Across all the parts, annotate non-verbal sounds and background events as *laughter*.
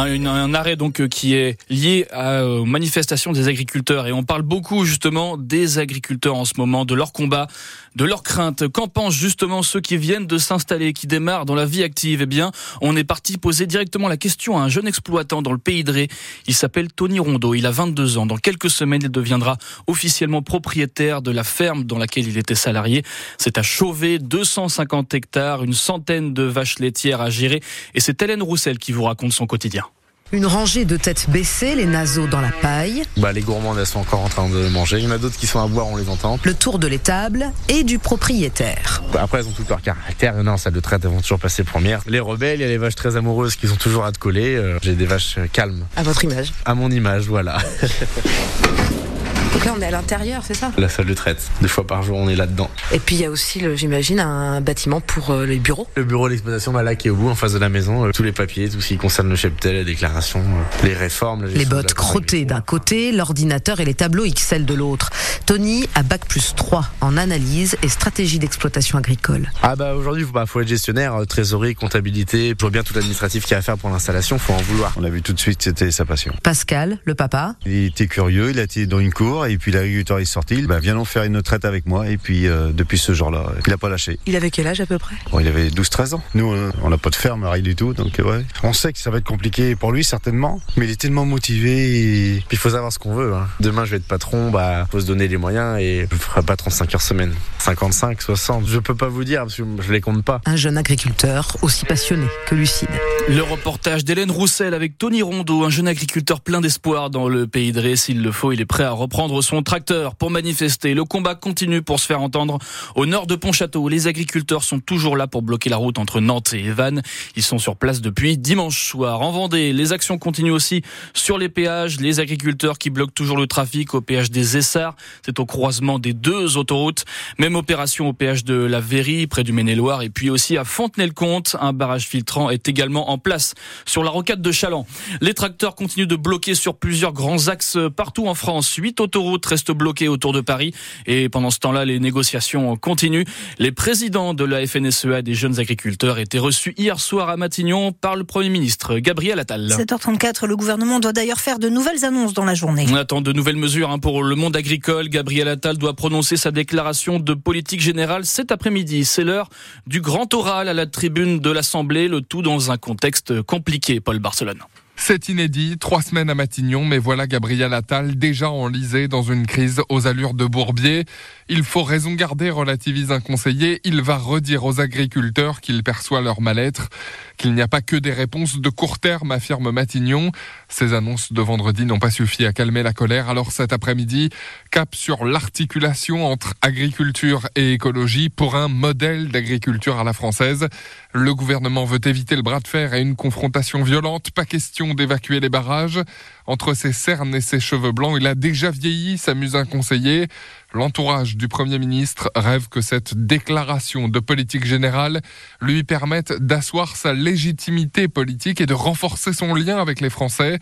Un, arrêt donc qui est lié aux manifestations des agriculteurs et on parle beaucoup justement des agriculteurs en ce moment, de leur combat, de leurs craintes. Qu'en pensent justement ceux qui viennent de s'installer, qui démarrent dans la vie active? Eh bien, on est parti poser directement la question à un jeune exploitant dans le pays de Ré. Il s'appelle Tony Rondeau, il a 22 ans. Dans quelques semaines, il deviendra officiellement propriétaire de la ferme dans laquelle il était salarié. C'est à Chauvet, 250 hectares, une centaine de vaches laitières à gérer. Et c'est Hélène Roussel qui vous raconte son quotidien. Une rangée de têtes baissées, les naseaux dans la paille. Bah, les gourmandes, elles sont encore en train de manger. Il y en a d'autres qui sont à boire, on les entend. Le tour de l'étable et du propriétaire. Bah, après, elles ont tout leur caractère. Il y en a en salle de traite, elles vont toujours passer première. Les rebelles, il y a les vaches très amoureuses qui sont toujours à te coller. Euh, j'ai des vaches calmes. À votre image À mon image, voilà. *laughs* Donc là, on est à l'intérieur, c'est ça? La salle de traite. Deux fois par jour, on est là-dedans. Et puis, il y a aussi, j'imagine, un bâtiment pour euh, les bureaux. Le bureau d'exploitation, bah, là, qui est au bout, en face de la maison. Euh, tous les papiers, tout ce qui concerne le cheptel, les déclarations, euh, les réformes. les bottes crottées d'un côté, l'ordinateur et les tableaux XL de l'autre. Tony a bac plus 3 en analyse et stratégie d'exploitation agricole. Ah bah aujourd'hui, il bah, faut être gestionnaire, trésorerie, comptabilité, pour bien tout l'administratif qu'il y a à faire pour l'installation, faut en vouloir. On a vu tout de suite, c'était sa passion. Pascal, le papa. Il était curieux, il a été dans une cour et puis l'agriculteur est sorti. Bah, viens donc faire une traite avec moi. Et puis euh, depuis ce jour-là, il n'a pas lâché. Il avait quel âge à peu près? Il avait 12-13 ans. Nous, on n'a pas de ferme, rien du tout. Donc ouais. On sait que ça va être compliqué pour lui certainement, mais il est tellement motivé. Puis il faut savoir ce qu'on veut. Hein. Demain, je vais être patron. Bah, faut se donner les moyens et je ne ferai pas 35 heures semaine. 55, 60. Je peux pas vous dire parce que je les compte pas. Un jeune agriculteur aussi passionné que lucide. Le reportage d'Hélène Roussel avec Tony Rondeau, un jeune agriculteur plein d'espoir dans le pays de Ré. S'il le faut, il est prêt à reprendre son tracteur pour manifester. Le combat continue pour se faire entendre au nord de Pontchâteau. Les agriculteurs sont toujours là pour bloquer la route entre Nantes et Evannes. Ils sont sur place depuis dimanche soir. En Vendée, les actions continuent aussi sur les péages. Les agriculteurs qui bloquent toujours le trafic au péage des Essarts. C'est au croisement des deux autoroutes. Même opération au péage de la Véry, près du Maine-et-Loire. Et puis aussi à Fontenay-le-Comte. Un barrage filtrant est également en place sur la rocade de Chaland. Les tracteurs continuent de bloquer sur plusieurs grands axes partout en France. Huit autoroutes restent bloquées autour de Paris. Et pendant ce temps-là, les négociations continuent. Les présidents de la FNSEA des jeunes agriculteurs étaient reçus hier soir à Matignon par le Premier ministre Gabriel Attal. 7h34, le gouvernement doit d'ailleurs faire de nouvelles annonces dans la journée. On attend de nouvelles mesures hein, pour le monde agricole. Gabriel Attal doit prononcer sa déclaration de politique générale cet après-midi. C'est l'heure du grand oral à la tribune de l'Assemblée, le tout dans un contexte compliqué, Paul Barcelone. C'est inédit, trois semaines à Matignon, mais voilà Gabriel Attal déjà enlisé dans une crise aux allures de bourbier. Il faut raison garder, relativise un conseiller. Il va redire aux agriculteurs qu'il perçoit leur mal-être, qu'il n'y a pas que des réponses de court terme, affirme Matignon. Ces annonces de vendredi n'ont pas suffi à calmer la colère. Alors cet après-midi, cap sur l'articulation entre agriculture et écologie pour un modèle d'agriculture à la française. Le gouvernement veut éviter le bras de fer et une confrontation violente. Pas question d'évacuer les barrages. Entre ses cernes et ses cheveux blancs, il a déjà vieilli, s'amuse un conseiller. L'entourage du Premier ministre rêve que cette déclaration de politique générale lui permette d'asseoir sa légitimité politique et de renforcer son lien avec les Français.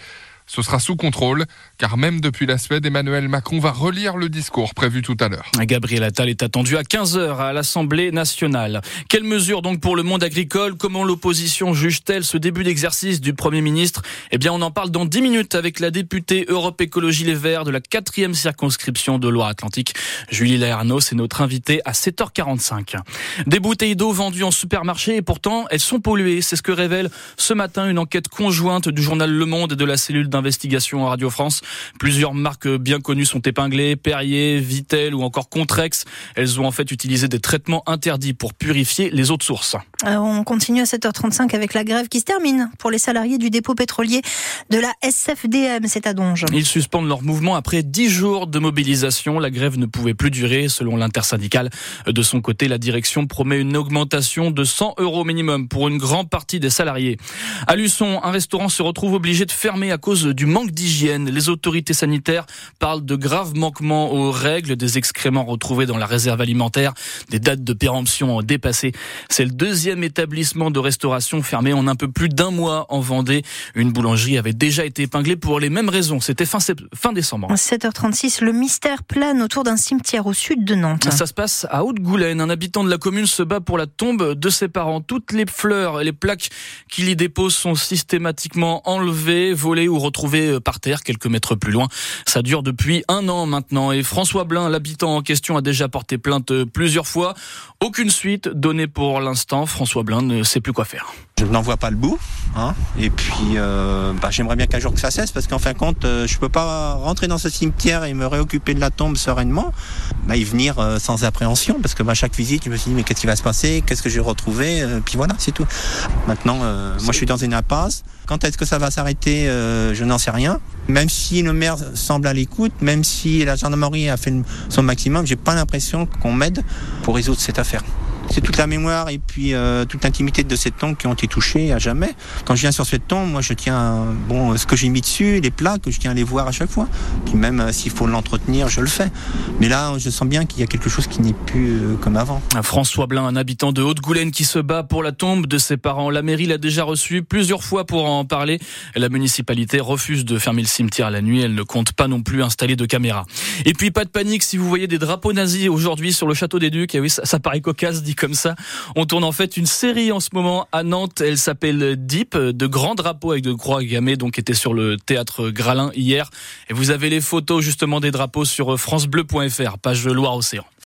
Ce sera sous contrôle, car même depuis la Suède, Emmanuel Macron va relire le discours prévu tout à l'heure. Gabriel Attal est attendu à 15h à l'Assemblée nationale. Quelles mesures donc pour le monde agricole? Comment l'opposition juge-t-elle ce début d'exercice du Premier ministre? Eh bien, on en parle dans 10 minutes avec la députée Europe Écologie Les Verts de la 4e circonscription de Loire-Atlantique. Julie Laerno, c'est notre invitée à 7h45. Des bouteilles d'eau vendues en supermarché et pourtant elles sont polluées. C'est ce que révèle ce matin une enquête conjointe du journal Le Monde et de la cellule d'investigation en Radio France. Plusieurs marques bien connues sont épinglées, Perrier, Vitel ou encore Contrex. Elles ont en fait utilisé des traitements interdits pour purifier les eaux de source. Alors on continue à 7h35 avec la grève qui se termine pour les salariés du dépôt pétrolier de la SFDM, c'est à Donge. Ils suspendent leur mouvement après 10 jours de mobilisation. La grève ne pouvait plus durer selon l'intersyndicale. De son côté, la direction promet une augmentation de 100 euros minimum pour une grande partie des salariés. À Luçon, un restaurant se retrouve obligé de fermer à cause du manque d'hygiène. Les autorités sanitaires parlent de graves manquements aux règles, des excréments retrouvés dans la réserve alimentaire, des dates de péremption dépassées. C'est le deuxième établissement de restauration fermé en un peu plus d'un mois en Vendée. Une boulangerie avait déjà été épinglée pour les mêmes raisons. C'était fin, fin décembre. 7h36, le mystère plane autour d'un cimetière au sud de Nantes. Ça se passe à Haute-Goulaine. Un habitant de la commune se bat pour la tombe de ses parents. Toutes les fleurs et les plaques qu'il y dépose sont systématiquement enlevées, volées ou retrouvées euh, par terre quelques mètres plus loin. Ça dure depuis un an maintenant et François Blin, l'habitant en question, a déjà porté plainte euh, plusieurs fois. Aucune suite donnée pour l'instant. François Blin ne sait plus quoi faire. Je n'en vois pas le bout. Hein. Et puis, euh, bah, j'aimerais bien qu'un jour que ça cesse, parce qu'en fin de compte, je peux pas rentrer dans ce cimetière et me réoccuper de la tombe sereinement, bah, y venir sans appréhension, parce que bah, chaque visite, je me suis dit, mais qu'est-ce qui va se passer? Qu'est-ce que j'ai retrouvé Puis voilà, c'est tout. Maintenant, moi, je suis dans une impasse. Quand est-ce que ça va s'arrêter? Je n'en sais rien. Même si le maire semble à l'écoute, même si la gendarmerie a fait son maximum, j'ai pas l'impression qu'on m'aide pour résoudre cette affaire. C'est toute la mémoire et puis euh, toute l'intimité de cette tombe qui ont été touchées à jamais. Quand je viens sur cette tombe, moi je tiens bon ce que j'ai mis dessus, les plats que je tiens à les voir à chaque fois. Puis même euh, s'il faut l'entretenir, je le fais. Mais là, je sens bien qu'il y a quelque chose qui n'est plus euh, comme avant. François Blin, un habitant de Haute-Goulaine qui se bat pour la tombe de ses parents. La mairie l'a déjà reçu plusieurs fois pour en parler. La municipalité refuse de fermer le cimetière la nuit. Elle ne compte pas non plus installer de caméras. Et puis pas de panique si vous voyez des drapeaux nazis aujourd'hui sur le château des Ducs. Et oui, ça, ça paraît cocasse dit comme ça. On tourne en fait une série en ce moment à Nantes. Elle s'appelle Deep, de grands drapeaux avec de croix gammées, donc était sur le théâtre Gralin hier. Et vous avez les photos justement des drapeaux sur francebleu.fr, page Loire-Océan.